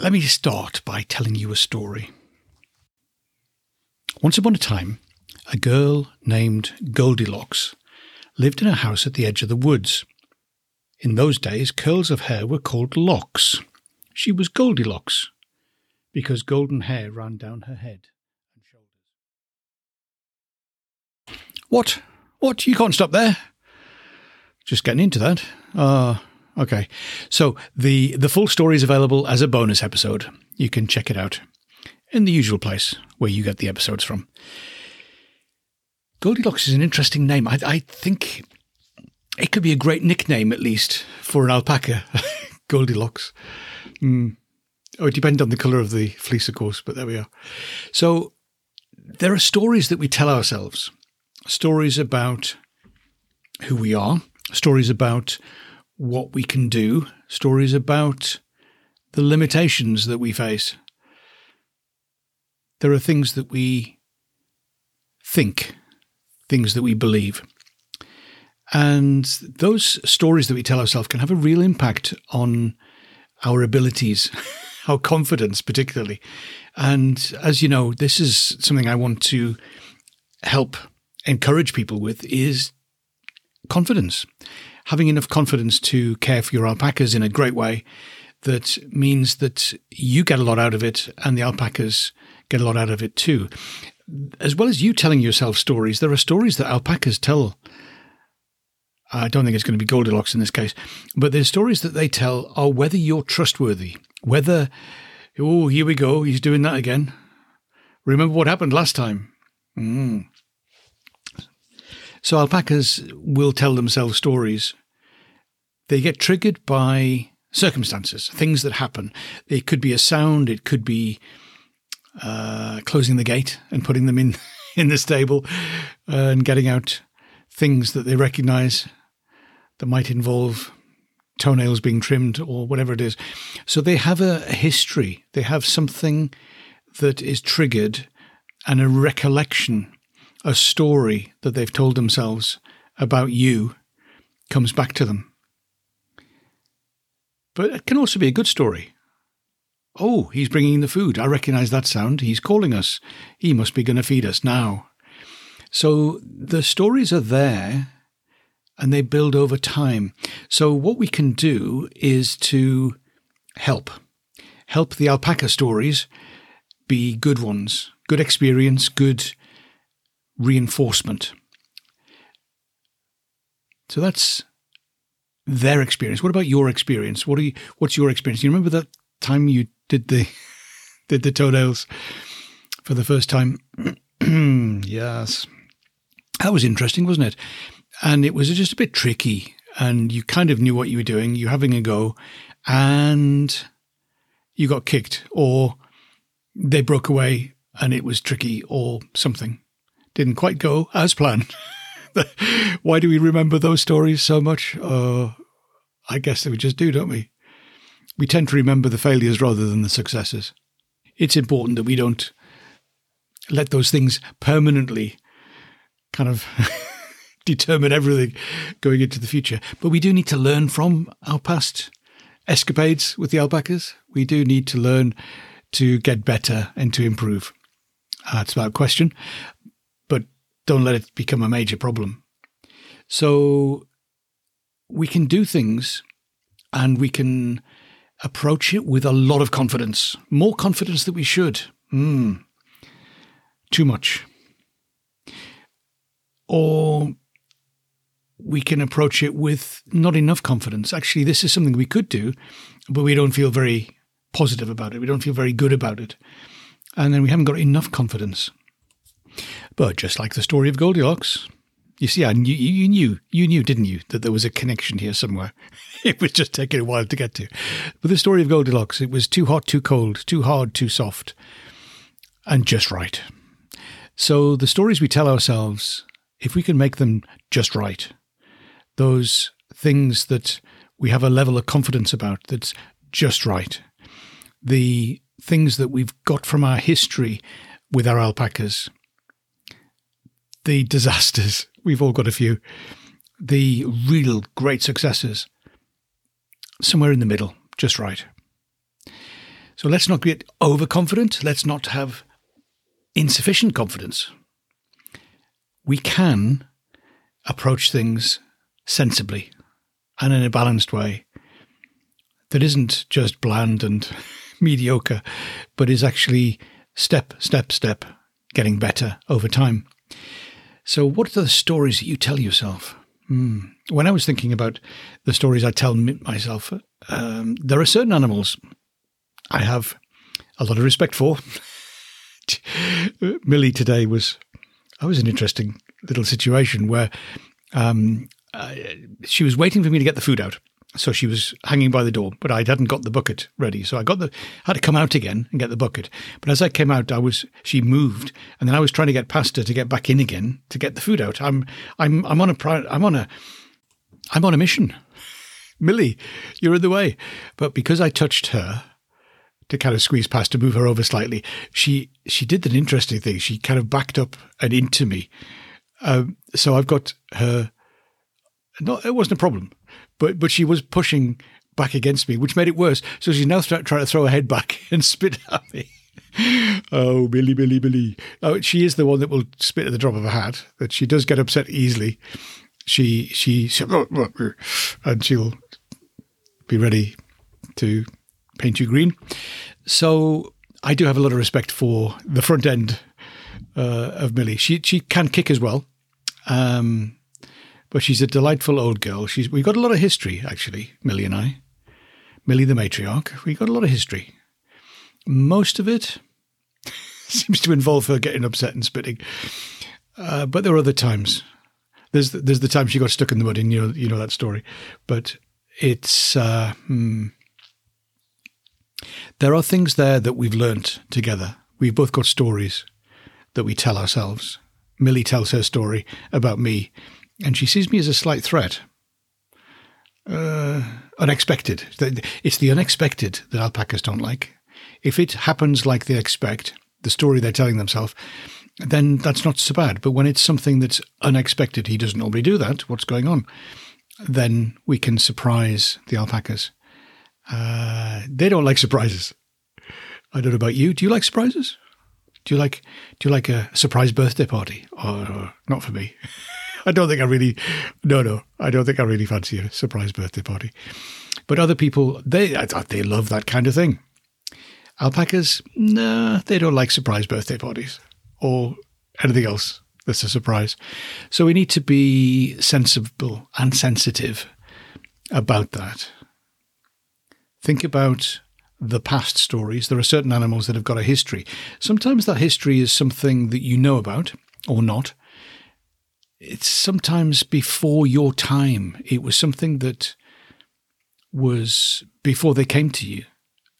Let me start by telling you a story. Once upon a time, a girl named Goldilocks lived in a house at the edge of the woods. In those days, curls of hair were called locks. She was Goldilocks because golden hair ran down her head and shoulders. What? What? You can't stop there? Just getting into that. Ah, uh, okay. So the the full story is available as a bonus episode. You can check it out in the usual place where you get the episodes from. Goldilocks is an interesting name. I, I think it could be a great nickname, at least, for an alpaca. Goldilocks. Mm. Oh, it depends on the colour of the fleece, of course, but there we are. So there are stories that we tell ourselves, stories about who we are, stories about what we can do, stories about the limitations that we face. There are things that we think, things that we believe. And those stories that we tell ourselves can have a real impact on our abilities, our confidence, particularly. And as you know, this is something I want to help encourage people with is confidence. Having enough confidence to care for your alpacas in a great way that means that you get a lot out of it and the alpacas get a lot out of it too. As well as you telling yourself stories, there are stories that alpacas tell. I don't think it's going to be Goldilocks in this case, but the stories that they tell are whether you're trustworthy, whether, oh, here we go, he's doing that again. Remember what happened last time? Mm. So alpacas will tell themselves stories. They get triggered by circumstances, things that happen. It could be a sound, it could be uh, closing the gate and putting them in in the stable uh, and getting out things that they recognize that might involve toenails being trimmed or whatever it is. So they have a, a history. They have something that is triggered and a recollection, a story that they've told themselves about you comes back to them. But it can also be a good story. Oh, he's bringing the food. I recognize that sound. He's calling us. He must be going to feed us now. So the stories are there and they build over time. So what we can do is to help. Help the alpaca stories be good ones, good experience, good reinforcement. So that's their experience. What about your experience? What are you, what's your experience? You remember that time you did the did the toenails for the first time? yes, that was interesting, wasn't it? And it was just a bit tricky, and you kind of knew what you were doing. You're having a go, and you got kicked, or they broke away, and it was tricky, or something didn't quite go as planned. Why do we remember those stories so much? Uh, I guess we just do, don't we? We tend to remember the failures rather than the successes. It's important that we don't let those things permanently kind of determine everything going into the future. But we do need to learn from our past escapades with the alpacas. We do need to learn to get better and to improve. That's without question. Don't let it become a major problem. So we can do things and we can approach it with a lot of confidence, more confidence than we should. Mm. Too much. Or we can approach it with not enough confidence. Actually, this is something we could do, but we don't feel very positive about it. We don't feel very good about it. And then we haven't got enough confidence. But just like the story of Goldilocks, You see, I knew, you knew, you knew, didn't you, that there was a connection here somewhere. it was just taking a while to get to. But the story of Goldilocks, it was too hot, too cold, too hard, too soft, and just right. So the stories we tell ourselves, if we can make them just right, those things that we have a level of confidence about that's just right, the things that we've got from our history with our alpacas, the disasters, we've all got a few, the real great successes, somewhere in the middle, just right. So let's not get overconfident. Let's not have insufficient confidence. We can approach things sensibly and in a balanced way that isn't just bland and mediocre, but is actually step, step, step getting better over time. So, what are the stories that you tell yourself? Hmm. When I was thinking about the stories I tell myself, um, there are certain animals I have a lot of respect for. Millie today was, I was an interesting little situation where um, uh, she was waiting for me to get the food out. So she was hanging by the door, but I hadn't got the bucket ready. So I got the had to come out again and get the bucket. But as I came out, I was she moved, and then I was trying to get past her to get back in again to get the food out. I'm I'm I'm on a I'm on a I'm on a mission. Millie, you're in the way. But because I touched her to kind of squeeze past to move her over slightly, she she did an interesting thing. She kind of backed up and into me. Um, so I've got her. Not, it wasn't a problem but but she was pushing back against me, which made it worse. So she's now trying to throw her head back and spit at me. oh, Billy, Billy, Billy. Oh, she is the one that will spit at the drop of a hat. That she does get upset easily. She she and she'll be ready to paint you green. So I do have a lot of respect for the front end uh, of Millie. She she can kick as well. Um, but she's a delightful old girl. She's we've got a lot of history actually, Millie and I. Millie the matriarch. We've got a lot of history. Most of it seems to involve her getting upset and spitting. Uh, but there are other times. There's the, there's the time she got stuck in the mud, and you know you know that story. But it's uh, hmm. there are things there that we've learnt together. We've both got stories that we tell ourselves. Millie tells her story about me and she sees me as a slight threat. Uh, unexpected. It's the unexpected that alpacas don't like. If it happens like they expect, the story they're telling themselves, then that's not so bad. But when it's something that's unexpected, he doesn't normally do that. What's going on? Then we can surprise the alpacas. Uh, they don't like surprises. I don't know about you. Do you like surprises? Do you like do you like a surprise birthday party? Or, or not for me. I don't think I really, no, no, I don't think I really fancy a surprise birthday party. But other people, they, they love that kind of thing. Alpacas, nah, they don't like surprise birthday parties or anything else that's a surprise. So we need to be sensible and sensitive about that. Think about the past stories. There are certain animals that have got a history. Sometimes that history is something that you know about or not it's sometimes before your time. It was something that was before they came to you.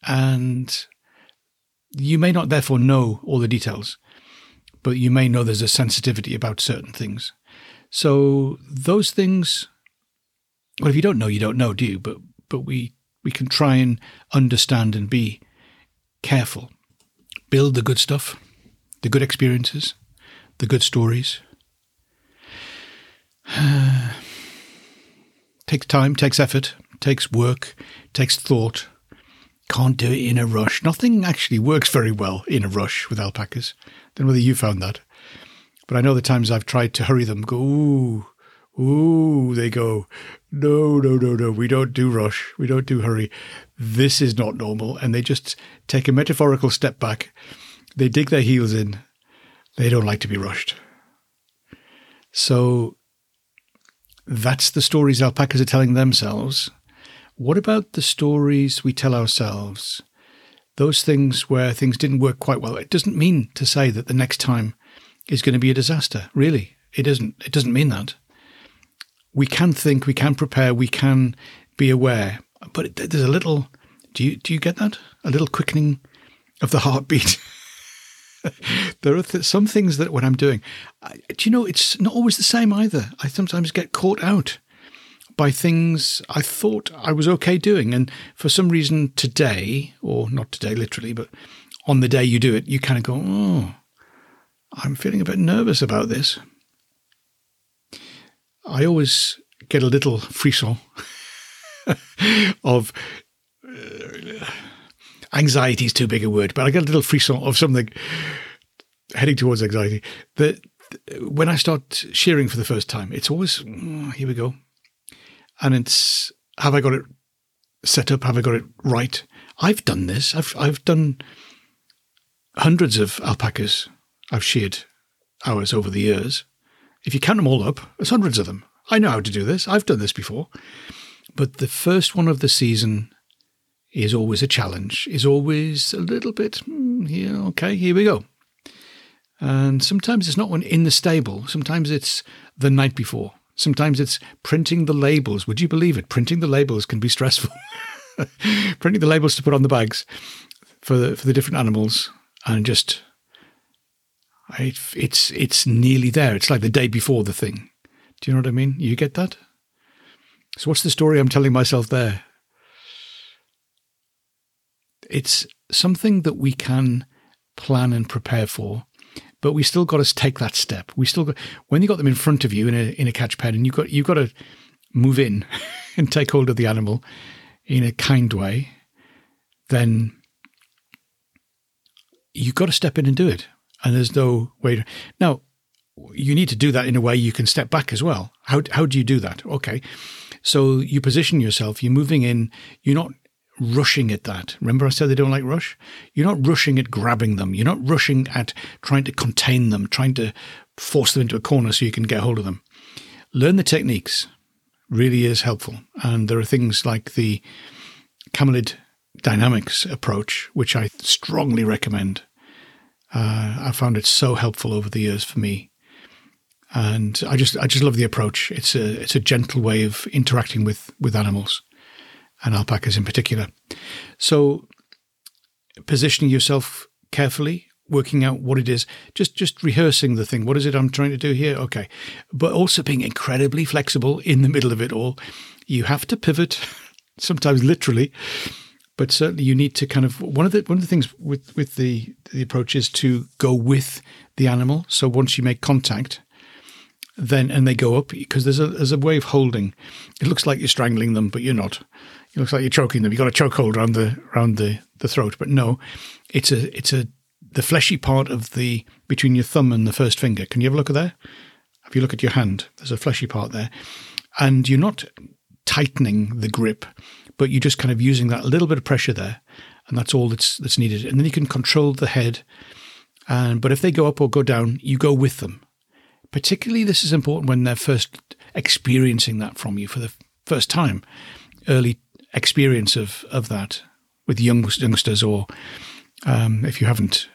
And you may not therefore know all the details, but you may know there's a sensitivity about certain things. So those things, well, if you don't know, you don't know, do you? But but we we can try and understand and be careful. Build the good stuff, the good experiences, the good stories, takes time, takes effort, takes work, takes thought. Can't do it in a rush. Nothing actually works very well in a rush with alpacas. I Don't know whether you found that. But I know the times I've tried to hurry them, go, ooh, ooh, they go, no, no, no, no, we don't do rush. We don't do hurry. This is not normal. And they just take a metaphorical step back. They dig their heels in. They don't like to be rushed. So that's the stories alpacas are telling themselves. What about the stories we tell ourselves? Those things where things didn't work quite well. It doesn't mean to say that the next time is going to be a disaster, really. It doesn't. It doesn't mean that. We can think, we can prepare, we can be aware, but there's a little. Do you do you get that? A little quickening of the heartbeat. there are th- some things that when I'm doing, I, do you know, it's not always the same either. I sometimes get caught out by things I thought I was okay doing. And for some reason today, or not today literally, but on the day you do it, you kind of go, oh, I'm feeling a bit nervous about this. I always get a little frisson of anxiety is too big a word, but I get a little frisson of something heading towards anxiety. That when I start shearing for the first time, it's always oh, here we go and it's have I got it set up? Have I got it right? I've done this. I've I've done hundreds of alpacas. I've sheared hours over the years. If you count them all up, there's hundreds of them. I know how to do this. I've done this before. But the first one of the season is always a challenge, is always a little bit, hmm, yeah, okay, here we go. And sometimes it's not when in the stable, sometimes it's the night before. Sometimes it's printing the labels. Would you believe it? Printing the labels can be stressful. printing the labels to put on the bags for the, for the different animals and just it's it's nearly there. It's like the day before the thing. Do you know what I mean? You get that? So what's the story I'm telling myself there? It's something that we can plan and prepare for but we still got to take that step. We still got when you got them in front of you in a in a catch pen, and you got you got to move in and take hold of the animal in a kind way. Then you've got to step in and do it, and there's no way. To, now you need to do that in a way you can step back as well. How how do you do that? Okay, so you position yourself. You're moving in. You're not rushing at that. Remember, I said they don't like rush? You're not rushing at grabbing them. You're not rushing at trying to contain them, trying to force them into a corner so you can get hold of them. Learn the techniques really is helpful. And there are things like the camelid dynamics approach, which I strongly recommend. Uh, I found it so helpful over the years for me. And I just I just love the approach. It's a it's a gentle way of interacting with with animals and alpacas in particular. So, positioning yourself carefully, working out what it is, just just rehearsing the thing. What is it I'm trying to do here? Okay, but also being incredibly flexible in the middle of it all. You have to pivot, sometimes literally, but certainly you need to kind of one of the one of the things with with the the approach is to go with the animal. So once you make contact, then and they go up because there's a there's a way of holding. It looks like you're strangling them, but you're not. It looks like you're choking them. You've got a chokehold around the around the, the throat, but no, it's a it's a the fleshy part of the between your thumb and the first finger. Can you have a look at there? If you look at your hand, there's a fleshy part there, and you're not tightening the grip, but you're just kind of using that little bit of pressure there, and that's all that's that's needed. And then you can control the head. And but if they go up or go down, you go with them. Particularly, this is important when they're first experiencing that from you for the first time, early experience of of that with young, youngsters, or um, if you haven't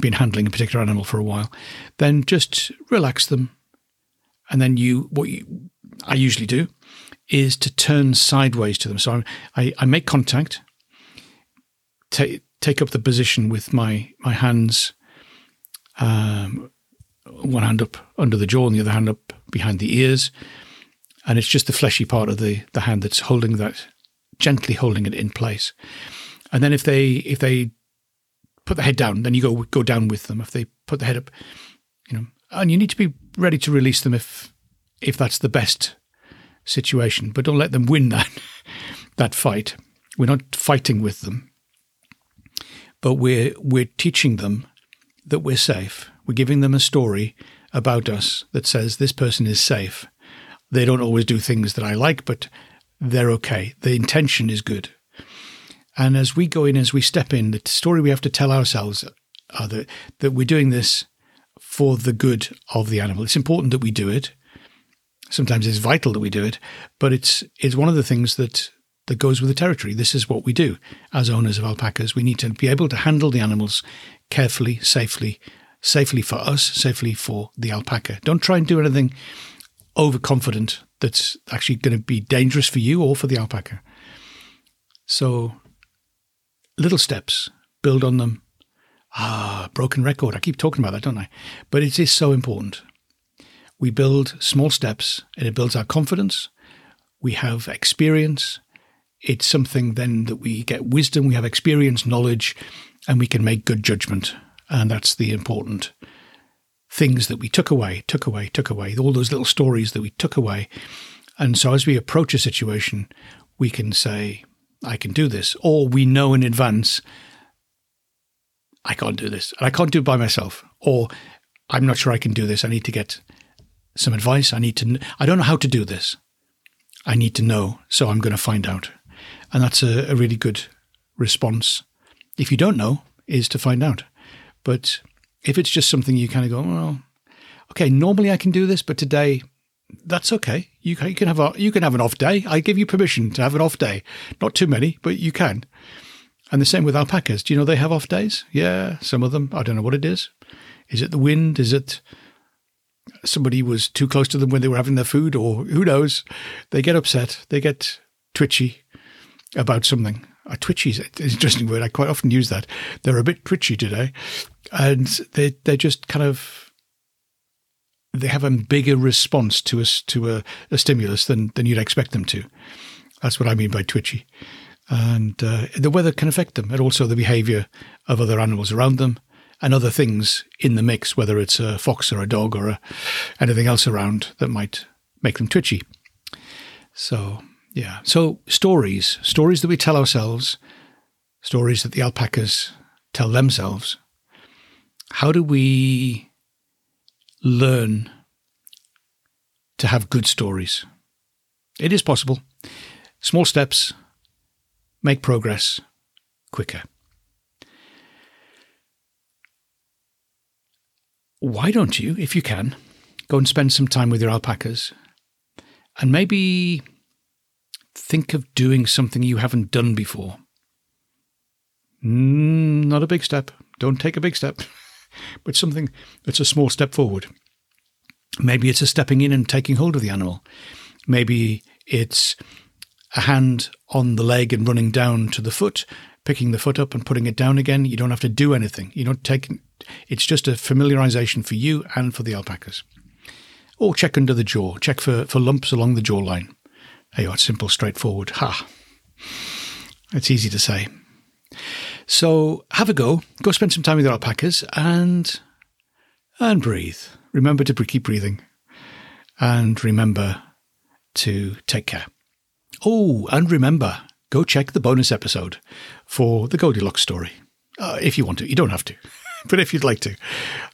been handling a particular animal for a while, then just relax them, and then you what you, I usually do is to turn sideways to them. So I, I make contact, take take up the position with my my hands, um, one hand up under the jaw and the other hand up behind the ears, and it's just the fleshy part of the the hand that's holding that gently holding it in place. And then if they if they put the head down, then you go go down with them. If they put the head up, you know, and you need to be ready to release them if if that's the best situation. But don't let them win that that fight. We're not fighting with them, but we're we're teaching them that we're safe. We're giving them a story about us that says this person is safe. They don't always do things that I like, but they're okay. The intention is good. And as we go in, as we step in, the story we have to tell ourselves are that, that we're doing this for the good of the animal. It's important that we do it. Sometimes it's vital that we do it, but it's it's one of the things that that goes with the territory. This is what we do as owners of alpacas. We need to be able to handle the animals carefully, safely, safely for us, safely for the alpaca. Don't try and do anything overconfident that's actually going to be dangerous for you or for the alpaca. So, little steps, build on them. Ah, broken record. I keep talking about that, don't I? But it is so important. We build small steps and it builds our confidence. We have experience. It's something then that we get wisdom, we have experience, knowledge, and we can make good judgment. And that's the important things that we took away, took away, took away, all those little stories that we took away. And so as we approach a situation, we can say, I can do this. Or we know in advance, I can't do this. And I can't do it by myself. Or I'm not sure I can do this. I need to get some advice. I need to, I don't know how to do this. I need to know. So I'm going to find out. And that's a, a really good response. If you don't know, is to find out. But if it's just something you kind of go, well, okay, normally I can do this, but today that's okay. You can, you can have a you can have an off day. I give you permission to have an off day. Not too many, but you can. And the same with alpacas. Do you know they have off days? Yeah, some of them. I don't know what it is. Is it the wind? Is it somebody was too close to them when they were having their food, or who knows? They get upset. They get twitchy about something. A twitchy is an interesting word. I quite often use that. They're a bit twitchy today, and they they just kind of they have a bigger response to us to a, a, stimulus than than you'd expect them to. That's what I mean by twitchy. And uh, the weather can affect them, and also the behaviour of other animals around them, and other things in the mix, whether it's a fox or a dog or a, anything else around that might make them twitchy. So yeah. So stories, stories that we tell ourselves, stories that the alpacas tell themselves. How do we learn to have good stories? It is possible. Small steps make progress quicker. Why don't you, if you can, go and spend some time with your alpacas and maybe think of doing something you haven't done before. Mm, not a big step. Don't take a big step, but something that's a small step forward. Maybe it's a stepping in and taking hold of the animal. Maybe it's a hand on the leg and running down to the foot, picking the foot up and putting it down again. You don't have to do anything. You don't take it's just a familiarization for you and for the alpacas. Or check under the jaw, check for, for lumps along the jawline. There you are, simple, straightforward. Ha. It's easy to say. So have a go. Go spend some time with your alpacas and and breathe. Remember to keep breathing. And remember to take care. Oh, and remember, go check the bonus episode for the Goldilocks story. Uh, if you want to. You don't have to. but if you'd like to,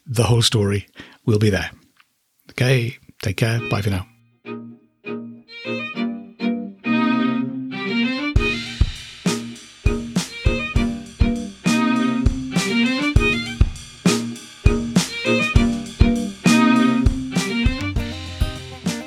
the whole story will be there. Okay, take care. Bye for now.